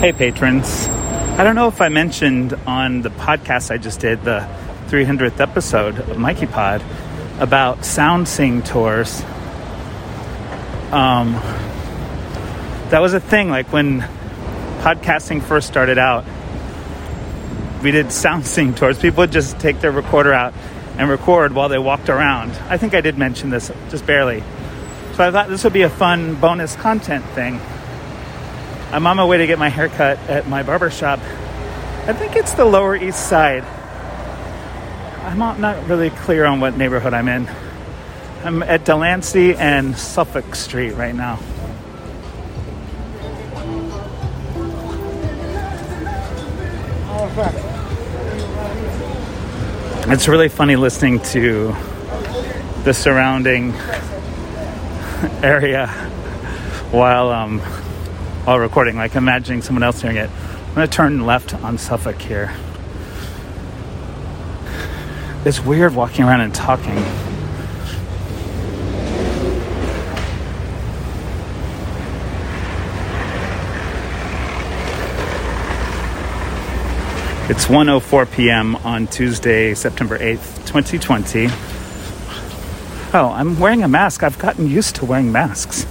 Hey, patrons. I don't know if I mentioned on the podcast I just did, the 300th episode of MikeyPod, about soundseeing tours. Um, that was a thing, like when podcasting first started out, we did sound sing tours. People would just take their recorder out and record while they walked around. I think I did mention this just barely. So I thought this would be a fun bonus content thing. I'm on my way to get my haircut at my barber shop. I think it's the Lower East Side. I'm not really clear on what neighborhood I'm in. I'm at Delancey and Suffolk Street right now. It's really funny listening to the surrounding area while um, while recording, like imagining someone else hearing it. I'm gonna turn left on Suffolk here. It's weird walking around and talking. It's 1:04 p.m. on Tuesday, September 8th, 2020. Oh, I'm wearing a mask. I've gotten used to wearing masks.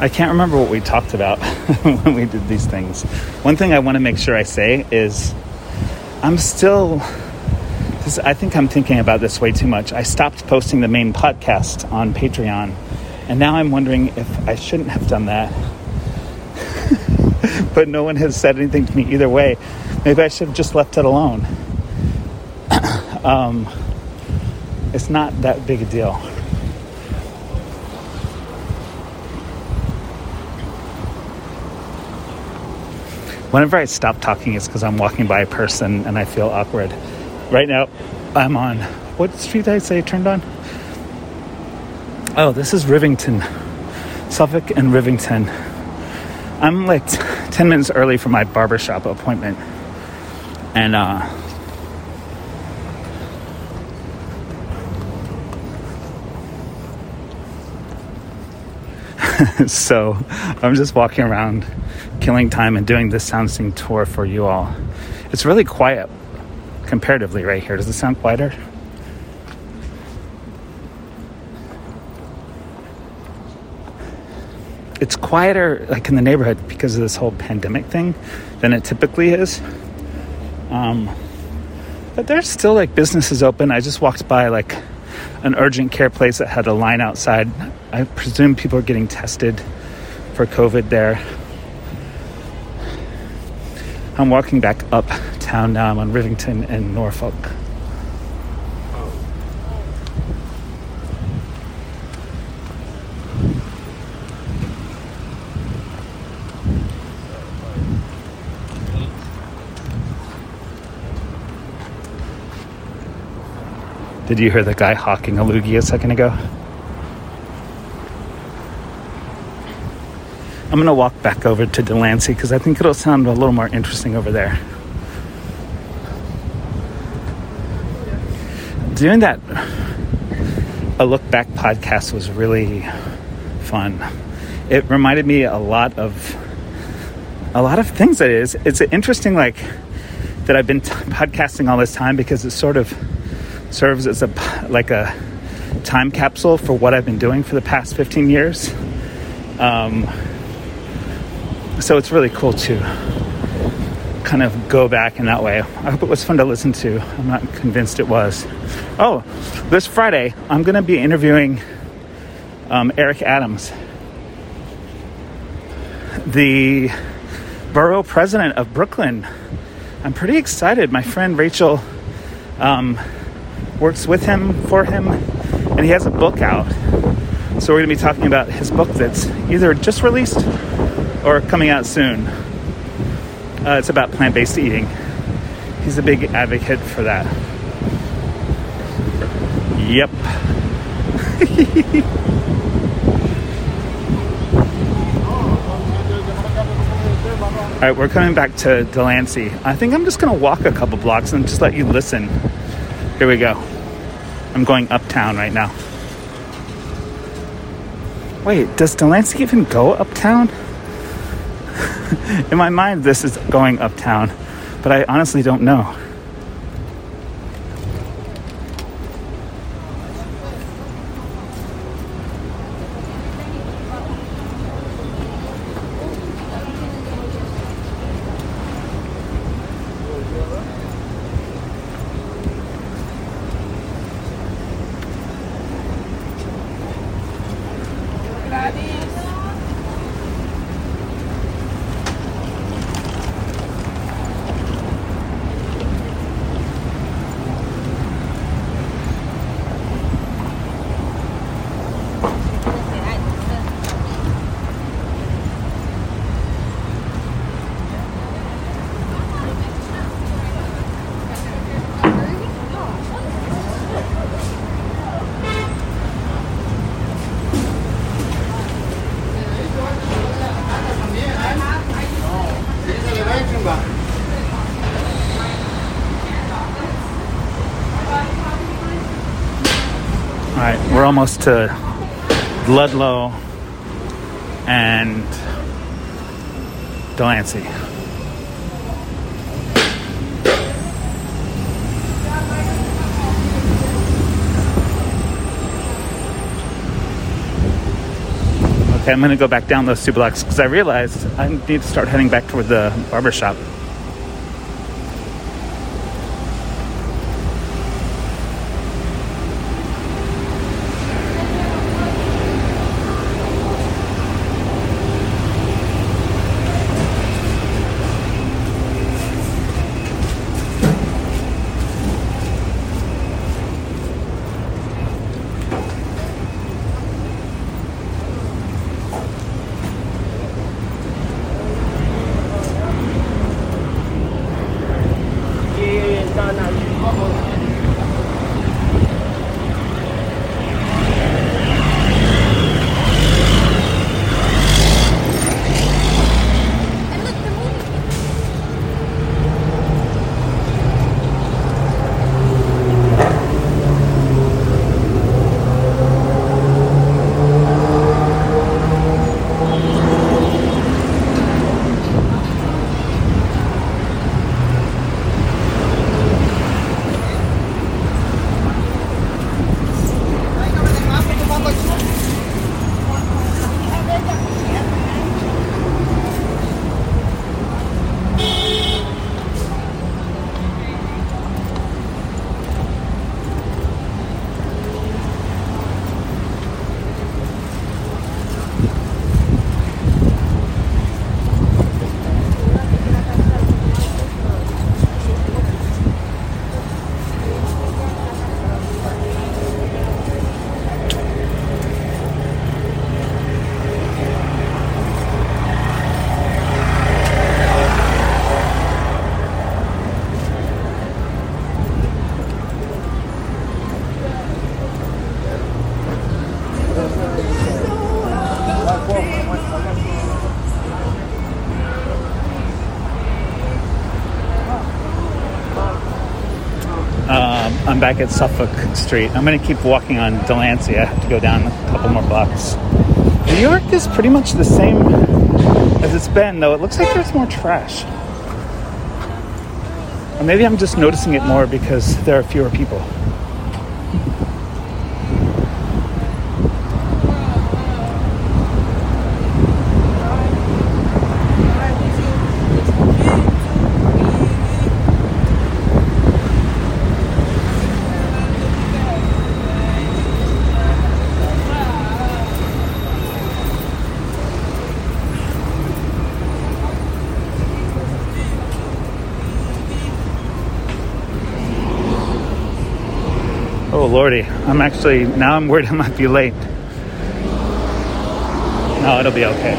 I can't remember what we talked about when we did these things. One thing I want to make sure I say is I'm still. I think I'm thinking about this way too much. I stopped posting the main podcast on Patreon, and now I'm wondering if I shouldn't have done that. but no one has said anything to me either way. Maybe I should have just left it alone. um, it's not that big a deal. Whenever I stop talking, it's because I'm walking by a person and I feel awkward. Right now, I'm on what street did I say turned on? Oh, this is Rivington, Suffolk and Rivington. I'm like 10 minutes early for my barbershop appointment. And, uh, so I'm just walking around killing time and doing this soundseeing tour for you all. It's really quiet comparatively right here. Does it sound quieter? It's quieter like in the neighborhood because of this whole pandemic thing than it typically is. Um, but there's still like businesses open. I just walked by like an urgent care place that had a line outside. I presume people are getting tested for COVID there. I'm walking back uptown now. I'm on Rivington and Norfolk. Did you hear the guy hawking a loogie a second ago? I'm going to walk back over to Delancey because I think it'll sound a little more interesting over there. Doing that a look back podcast was really fun. It reminded me a lot of a lot of things that is. It's interesting like that I've been t- podcasting all this time because it's sort of serves as a like a time capsule for what I've been doing for the past 15 years. Um, so it's really cool to kind of go back in that way. I hope it was fun to listen to. I'm not convinced it was. Oh, this Friday, I'm going to be interviewing um, Eric Adams, the borough president of Brooklyn. I'm pretty excited. My friend Rachel um, works with him, for him, and he has a book out. So we're going to be talking about his book that's either just released or coming out soon. Uh, it's about plant based eating. He's a big advocate for that. Yep. All right, we're coming back to Delancey. I think I'm just going to walk a couple blocks and just let you listen. Here we go. I'm going uptown right now. Wait, does Delancey even go uptown? In my mind, this is going uptown, but I honestly don't know. Daddy. All right, we're almost to Ludlow and Delancey. Okay, I'm gonna go back down those two blocks because I realized I need to start heading back toward the barber shop. Back at Suffolk Street. I'm going to keep walking on Delancey. I have to go down a couple more blocks. New York is pretty much the same as it's been, though it looks like there's more trash. Or maybe I'm just noticing it more because there are fewer people. Oh lordy, I'm actually now I'm worried I might be late. No, it'll be okay.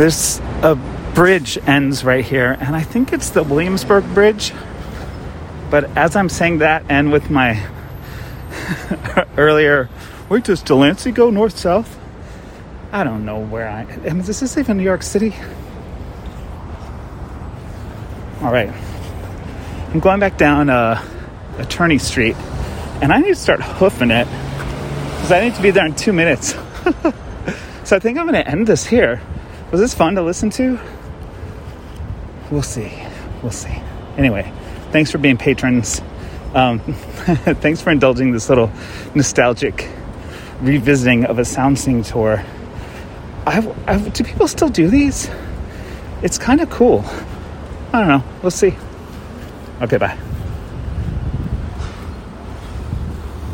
There's a bridge ends right here, and I think it's the Williamsburg Bridge. But as I'm saying that, and with my earlier, where does Delancey go north south? I don't know where I am. Is this even New York City? All right. I'm going back down uh, Attorney Street, and I need to start hoofing it because I need to be there in two minutes. so I think I'm going to end this here. Was this fun to listen to? We'll see. We'll see. Anyway, thanks for being patrons. Um, thanks for indulging this little nostalgic revisiting of a sound tour. I, I, do people still do these? It's kind of cool. I don't know. We'll see. Okay, bye.